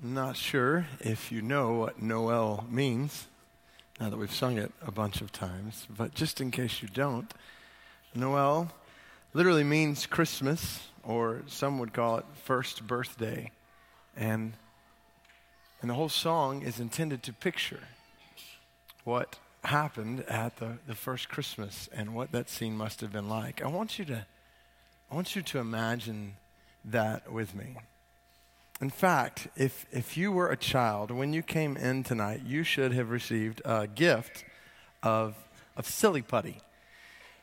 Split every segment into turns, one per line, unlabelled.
Not sure if you know what Noel means, now that we've sung it a bunch of times, but just in case you don't, Noel literally means Christmas, or some would call it first birthday. And, and the whole song is intended to picture what happened at the, the first Christmas and what that scene must have been like. I want you to, I want you to imagine that with me. In fact, if, if you were a child, when you came in tonight, you should have received a gift of, of silly putty.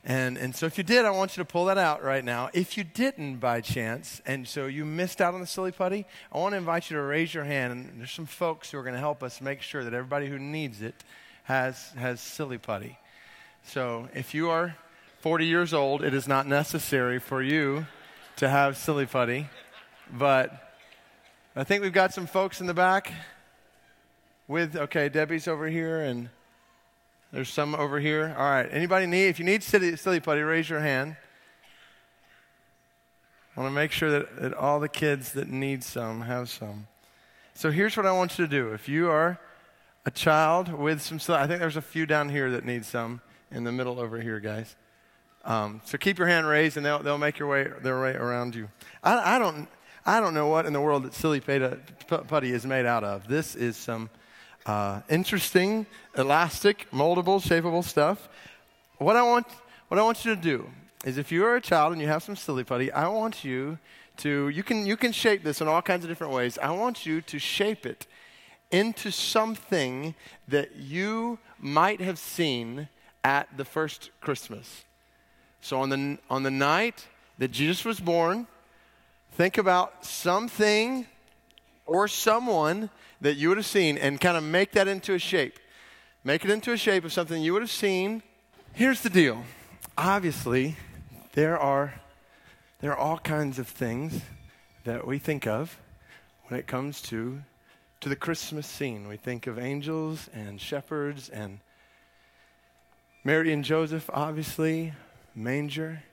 And, and so if you did, I want you to pull that out right now. If you didn't by chance, and so you missed out on the silly putty, I want to invite you to raise your hand. And there's some folks who are going to help us make sure that everybody who needs it has, has silly putty. So if you are 40 years old, it is not necessary for you to have silly putty. But I think we've got some folks in the back with, okay, Debbie's over here and there's some over here. All right. Anybody need, if you need silly, silly putty, raise your hand. I want to make sure that, that all the kids that need some have some. So here's what I want you to do. If you are a child with some, I think there's a few down here that need some in the middle over here, guys. Um, so keep your hand raised, and they'll, they'll make your way their way around you. I, I don't I don't know what in the world that silly putty is made out of. This is some uh, interesting, elastic, moldable, shapeable stuff. What I, want, what I want you to do is if you are a child and you have some silly putty, I want you to, you can, you can shape this in all kinds of different ways. I want you to shape it into something that you might have seen at the first Christmas. So on the, on the night that Jesus was born, Think about something or someone that you would have seen and kind of make that into a shape. Make it into a shape of something you would have seen. Here's the deal. Obviously, there are there are all kinds of things that we think of when it comes to to the Christmas scene. We think of angels and shepherds and Mary and Joseph, obviously, manger.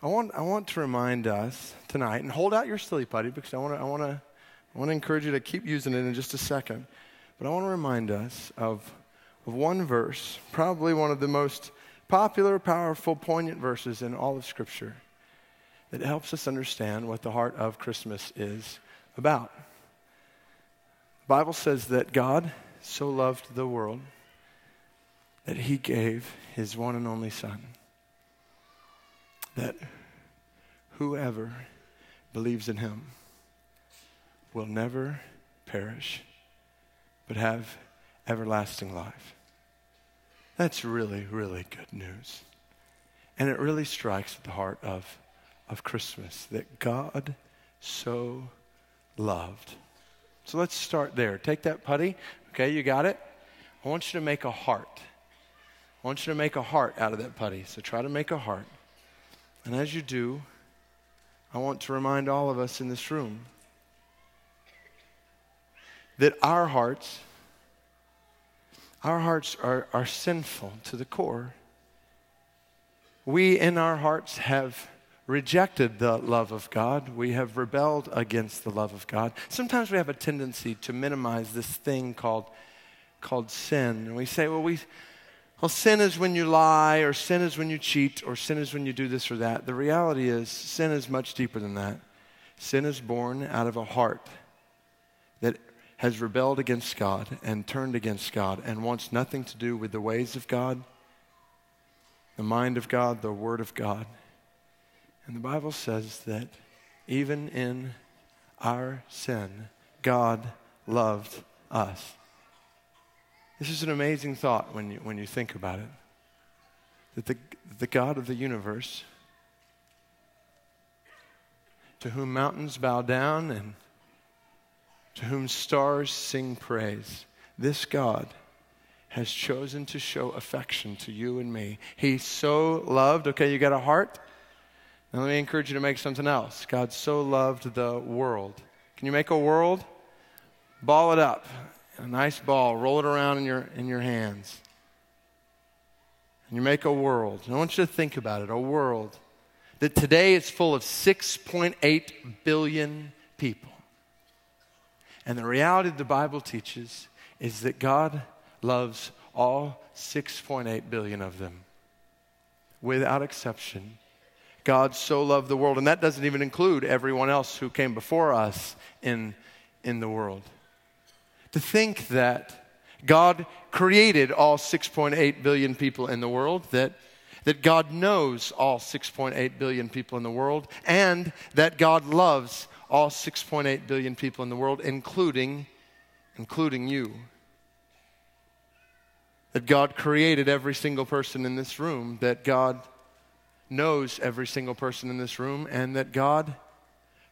I want, I want to remind us tonight, and hold out your silly putty because I want to I want to I want to encourage you to keep using it in just a second. But I want to remind us of, of one verse, probably one of the most popular, powerful, poignant verses in all of Scripture that helps us understand what the heart of Christmas is about. The Bible says that God so loved the world that he gave his one and only Son that whoever believes in him will never perish, but have everlasting life. That's really, really good news. And it really strikes at the heart of, of Christmas that God so loved. So let's start there. Take that putty. Okay, you got it? I want you to make a heart. I want you to make a heart out of that putty. So try to make a heart. And as you do, I want to remind all of us in this room that our hearts, our hearts are, are sinful to the core. We in our hearts have rejected the love of God. We have rebelled against the love of God. Sometimes we have a tendency to minimize this thing called, called sin. And we say, well, we, well, sin is when you lie, or sin is when you cheat, or sin is when you do this or that. The reality is, sin is much deeper than that. Sin is born out of a heart that has rebelled against God and turned against God and wants nothing to do with the ways of God, the mind of God, the Word of God. And the Bible says that even in our sin, God loved us. This is an amazing thought when you, when you think about it. That the, the God of the universe, to whom mountains bow down and to whom stars sing praise, this God has chosen to show affection to you and me. He so loved, okay, you got a heart? Now let me encourage you to make something else. God so loved the world. Can you make a world? Ball it up a nice ball, roll it around in your, in your hands. And you make a world. And I want you to think about it a world that today is full of 6.8 billion people. And the reality the Bible teaches is that God loves all 6.8 billion of them without exception. God so loved the world, and that doesn't even include everyone else who came before us in, in the world. To think that God created all 6.8 billion people in the world, that, that God knows all 6.8 billion people in the world, and that God loves all 6.8 billion people in the world, including, including you. That God created every single person in this room, that God knows every single person in this room, and that God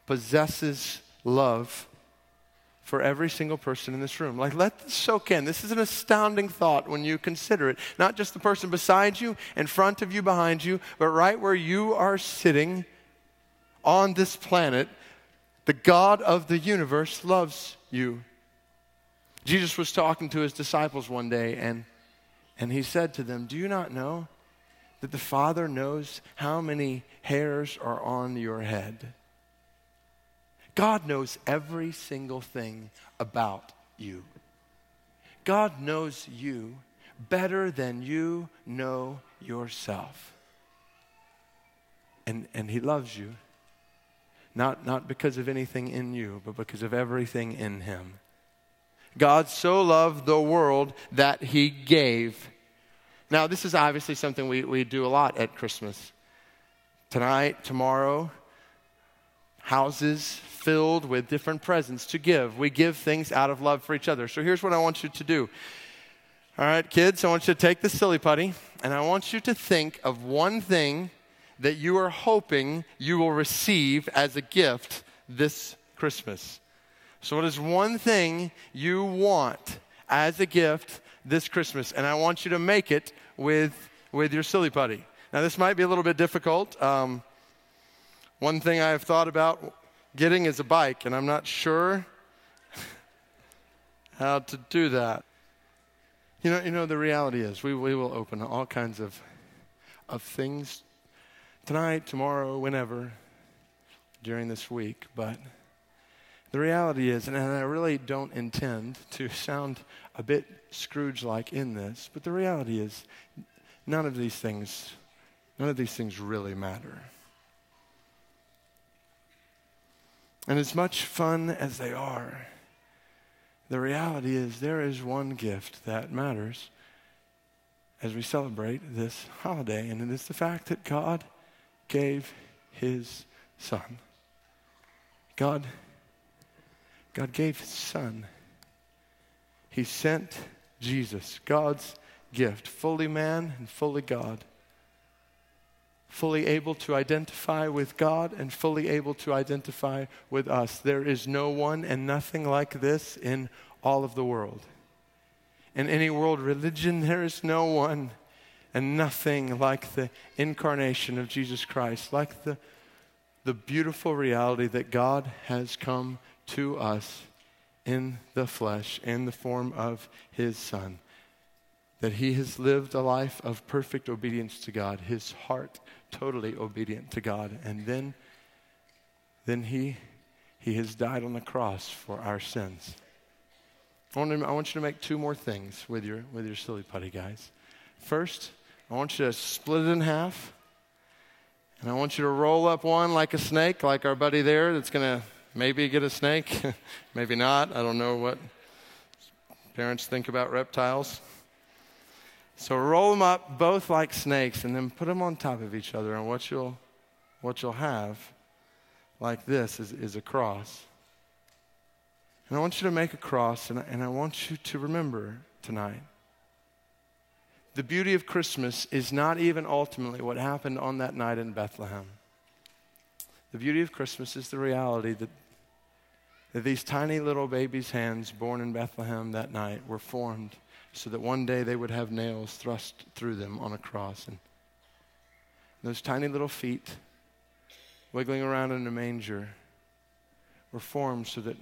possesses love for every single person in this room. Like, let this soak in. This is an astounding thought when you consider it. Not just the person beside you, in front of you, behind you, but right where you are sitting on this planet, the God of the universe loves you. Jesus was talking to his disciples one day, and, and he said to them, Do you not know that the Father knows how many hairs are on your head? God knows every single thing about you. God knows you better than you know yourself. And, and He loves you, not, not because of anything in you, but because of everything in Him. God so loved the world that He gave. Now, this is obviously something we, we do a lot at Christmas. Tonight, tomorrow, houses filled with different presents to give. We give things out of love for each other. So here's what I want you to do. All right, kids, I want you to take the silly putty and I want you to think of one thing that you are hoping you will receive as a gift this Christmas. So, what is one thing you want as a gift this Christmas? And I want you to make it with, with your silly putty. Now, this might be a little bit difficult. Um, one thing I have thought about getting is a bike, and I'm not sure how to do that. You know, you know the reality is we, we will open all kinds of, of things tonight, tomorrow, whenever, during this week, but the reality is, and I really don't intend to sound a bit Scrooge like in this, but the reality is none of these things, none of these things really matter. And as much fun as they are, the reality is there is one gift that matters as we celebrate this holiday, and it is the fact that God gave his son. God, God gave his son. He sent Jesus, God's gift, fully man and fully God fully able to identify with God and fully able to identify with us. There is no one and nothing like this in all of the world. In any world religion, there is no one and nothing like the incarnation of Jesus Christ, like the, the beautiful reality that God has come to us in the flesh, in the form of his Son. That he has lived a life of perfect obedience to God. His heart totally obedient to God. And then, then he, he has died on the cross for our sins. I want, to, I want you to make two more things with your, with your silly putty, guys. First, I want you to split it in half. And I want you to roll up one like a snake, like our buddy there that's going to maybe get a snake, maybe not. I don't know what parents think about reptiles. So roll them up both like snakes and then put them on top of each other. And what you'll, what you'll have, like this, is, is a cross. And I want you to make a cross, and and I want you to remember tonight. The beauty of Christmas is not even ultimately what happened on that night in Bethlehem. The beauty of Christmas is the reality that, that these tiny little babies' hands born in Bethlehem that night were formed so that one day they would have nails thrust through them on a cross. And those tiny little feet wiggling around in a manger were formed so that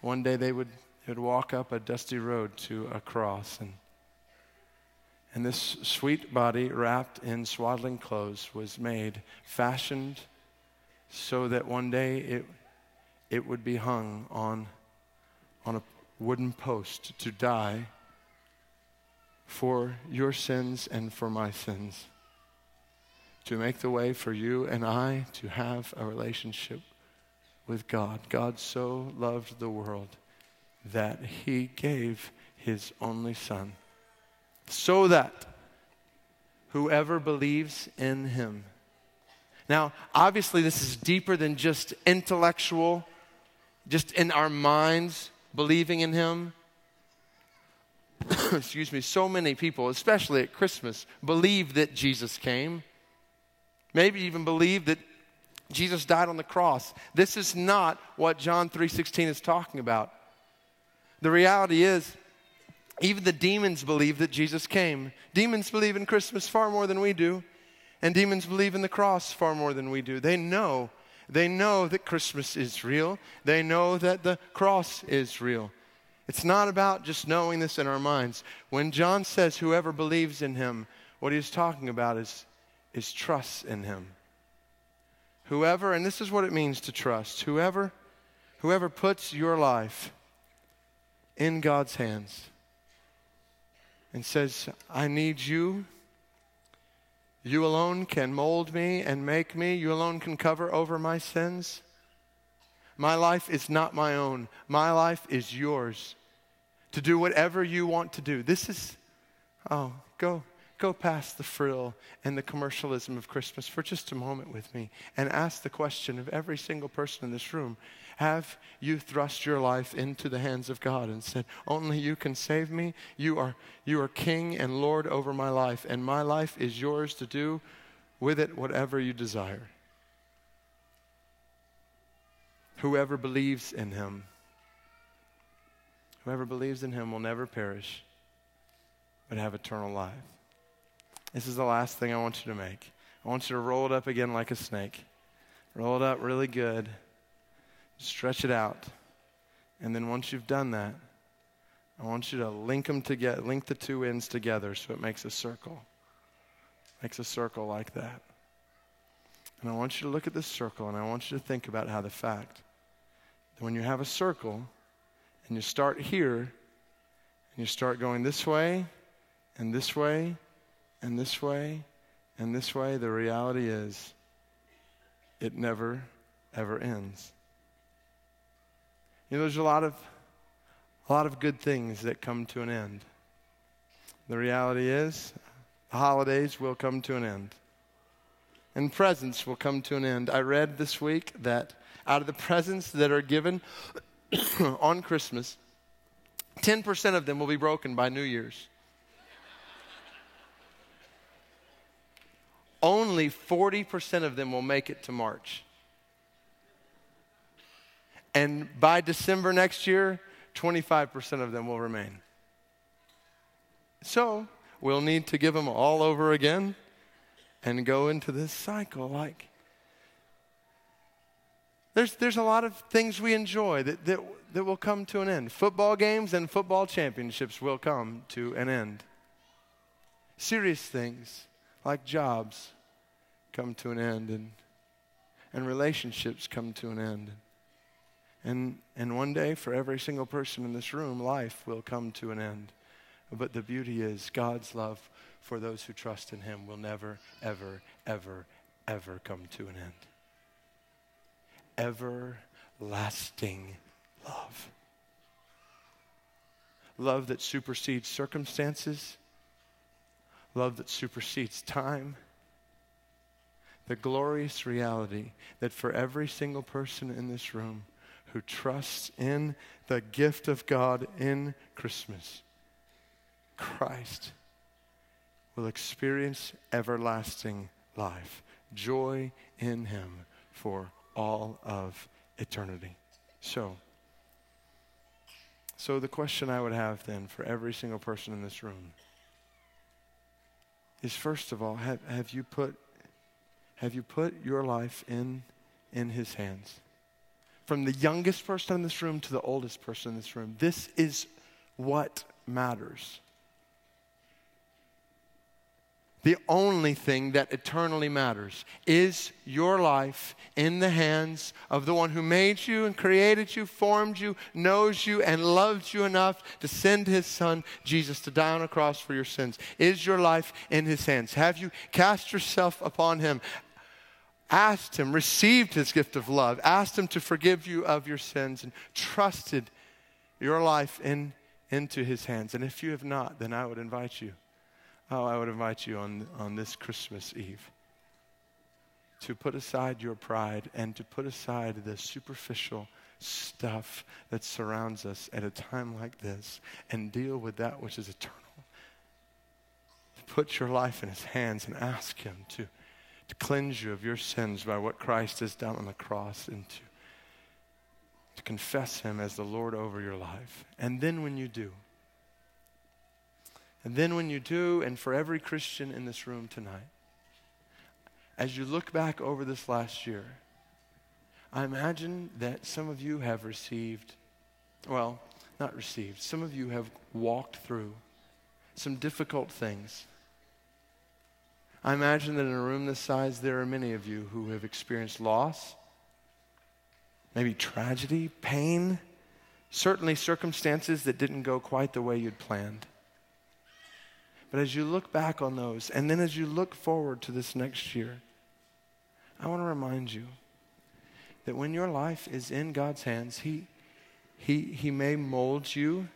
one day they would, they would walk up a dusty road to a cross. And, and this sweet body, wrapped in swaddling clothes, was made, fashioned so that one day it, it would be hung on, on a wooden post to die for your sins and for my sins, to make the way for you and I to have a relationship with God. God so loved the world that he gave his only Son, so that whoever believes in him. Now, obviously, this is deeper than just intellectual, just in our minds believing in him. Excuse me, so many people, especially at Christmas, believe that Jesus came. Maybe even believe that Jesus died on the cross. This is not what John 3:16 is talking about. The reality is even the demons believe that Jesus came. Demons believe in Christmas far more than we do, and demons believe in the cross far more than we do. They know. They know that Christmas is real. They know that the cross is real. It's not about just knowing this in our minds. When John says whoever believes in him, what he's talking about is, is trust in him. Whoever, and this is what it means to trust, whoever, whoever puts your life in God's hands and says, I need you. You alone can mold me and make me. You alone can cover over my sins. My life is not my own. My life is yours to do whatever you want to do. This is, oh, go go past the frill and the commercialism of Christmas for just a moment with me and ask the question of every single person in this room Have you thrust your life into the hands of God and said, Only you can save me? You are, you are king and Lord over my life, and my life is yours to do with it whatever you desire. Whoever believes in him, whoever believes in him will never perish, but have eternal life. This is the last thing I want you to make. I want you to roll it up again like a snake. Roll it up really good. Stretch it out. And then once you've done that, I want you to link them together, link the two ends together so it makes a circle. Makes a circle like that. And I want you to look at this circle and I want you to think about how the fact that when you have a circle and you start here and you start going this way and this way and this way and this way, the reality is it never, ever ends. You know, there's a lot of a lot of good things that come to an end. The reality is the holidays will come to an end. And presents will come to an end. I read this week that out of the presents that are given on Christmas, 10% of them will be broken by New Year's. only 40% of them will make it to March. And by December next year, 25% of them will remain. So we'll need to give them all over again and go into this cycle like there's, there's a lot of things we enjoy that, that, that will come to an end. Football games and football championships will come to an end. Serious things like jobs come to an end and, and relationships come to an end. And, and one day, for every single person in this room, life will come to an end. But the beauty is, God's love for those who trust in Him will never, ever, ever, ever come to an end. Everlasting love. Love that supersedes circumstances, love that supersedes time the glorious reality that for every single person in this room who trusts in the gift of God in Christmas, Christ will experience everlasting life, joy in Him for all of eternity. So, so the question I would have then for every single person in this room is first of all, have, have you put have you put your life in, in his hands? From the youngest person in this room to the oldest person in this room, this is what matters. The only thing that eternally matters. Is your life in the hands of the one who made you and created you, formed you, knows you, and loves you enough to send his son, Jesus, to die on a cross for your sins? Is your life in his hands? Have you cast yourself upon him? Asked him, received his gift of love, asked him to forgive you of your sins, and trusted your life in, into his hands. And if you have not, then I would invite you Oh, I would invite you on, on this Christmas Eve to put aside your pride and to put aside the superficial stuff that surrounds us at a time like this and deal with that which is eternal. Put your life in His hands and ask Him to, to cleanse you of your sins by what Christ has done on the cross and to, to confess Him as the Lord over your life. And then when you do, and then when you do, and for every Christian in this room tonight, as you look back over this last year, I imagine that some of you have received, well, not received, some of you have walked through some difficult things. I imagine that in a room this size, there are many of you who have experienced loss, maybe tragedy, pain, certainly circumstances that didn't go quite the way you'd planned. But as you look back on those, and then as you look forward to this next year, I want to remind you that when your life is in God's hands, He, he, he may mold you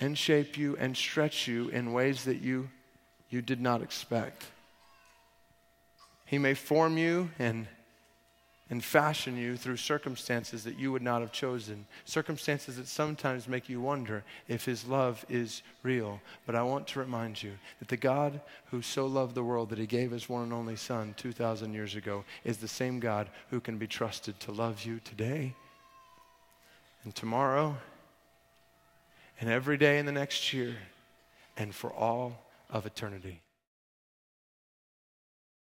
and shape you and stretch you in ways that you, you did not expect. He may form you and and fashion you through circumstances that you would not have chosen. Circumstances that sometimes make you wonder if His love is real. But I want to remind you that the God who so loved the world that He gave His one and only Son 2,000 years ago is the same God who can be trusted to love you today and tomorrow and every day in the next year and for all of eternity.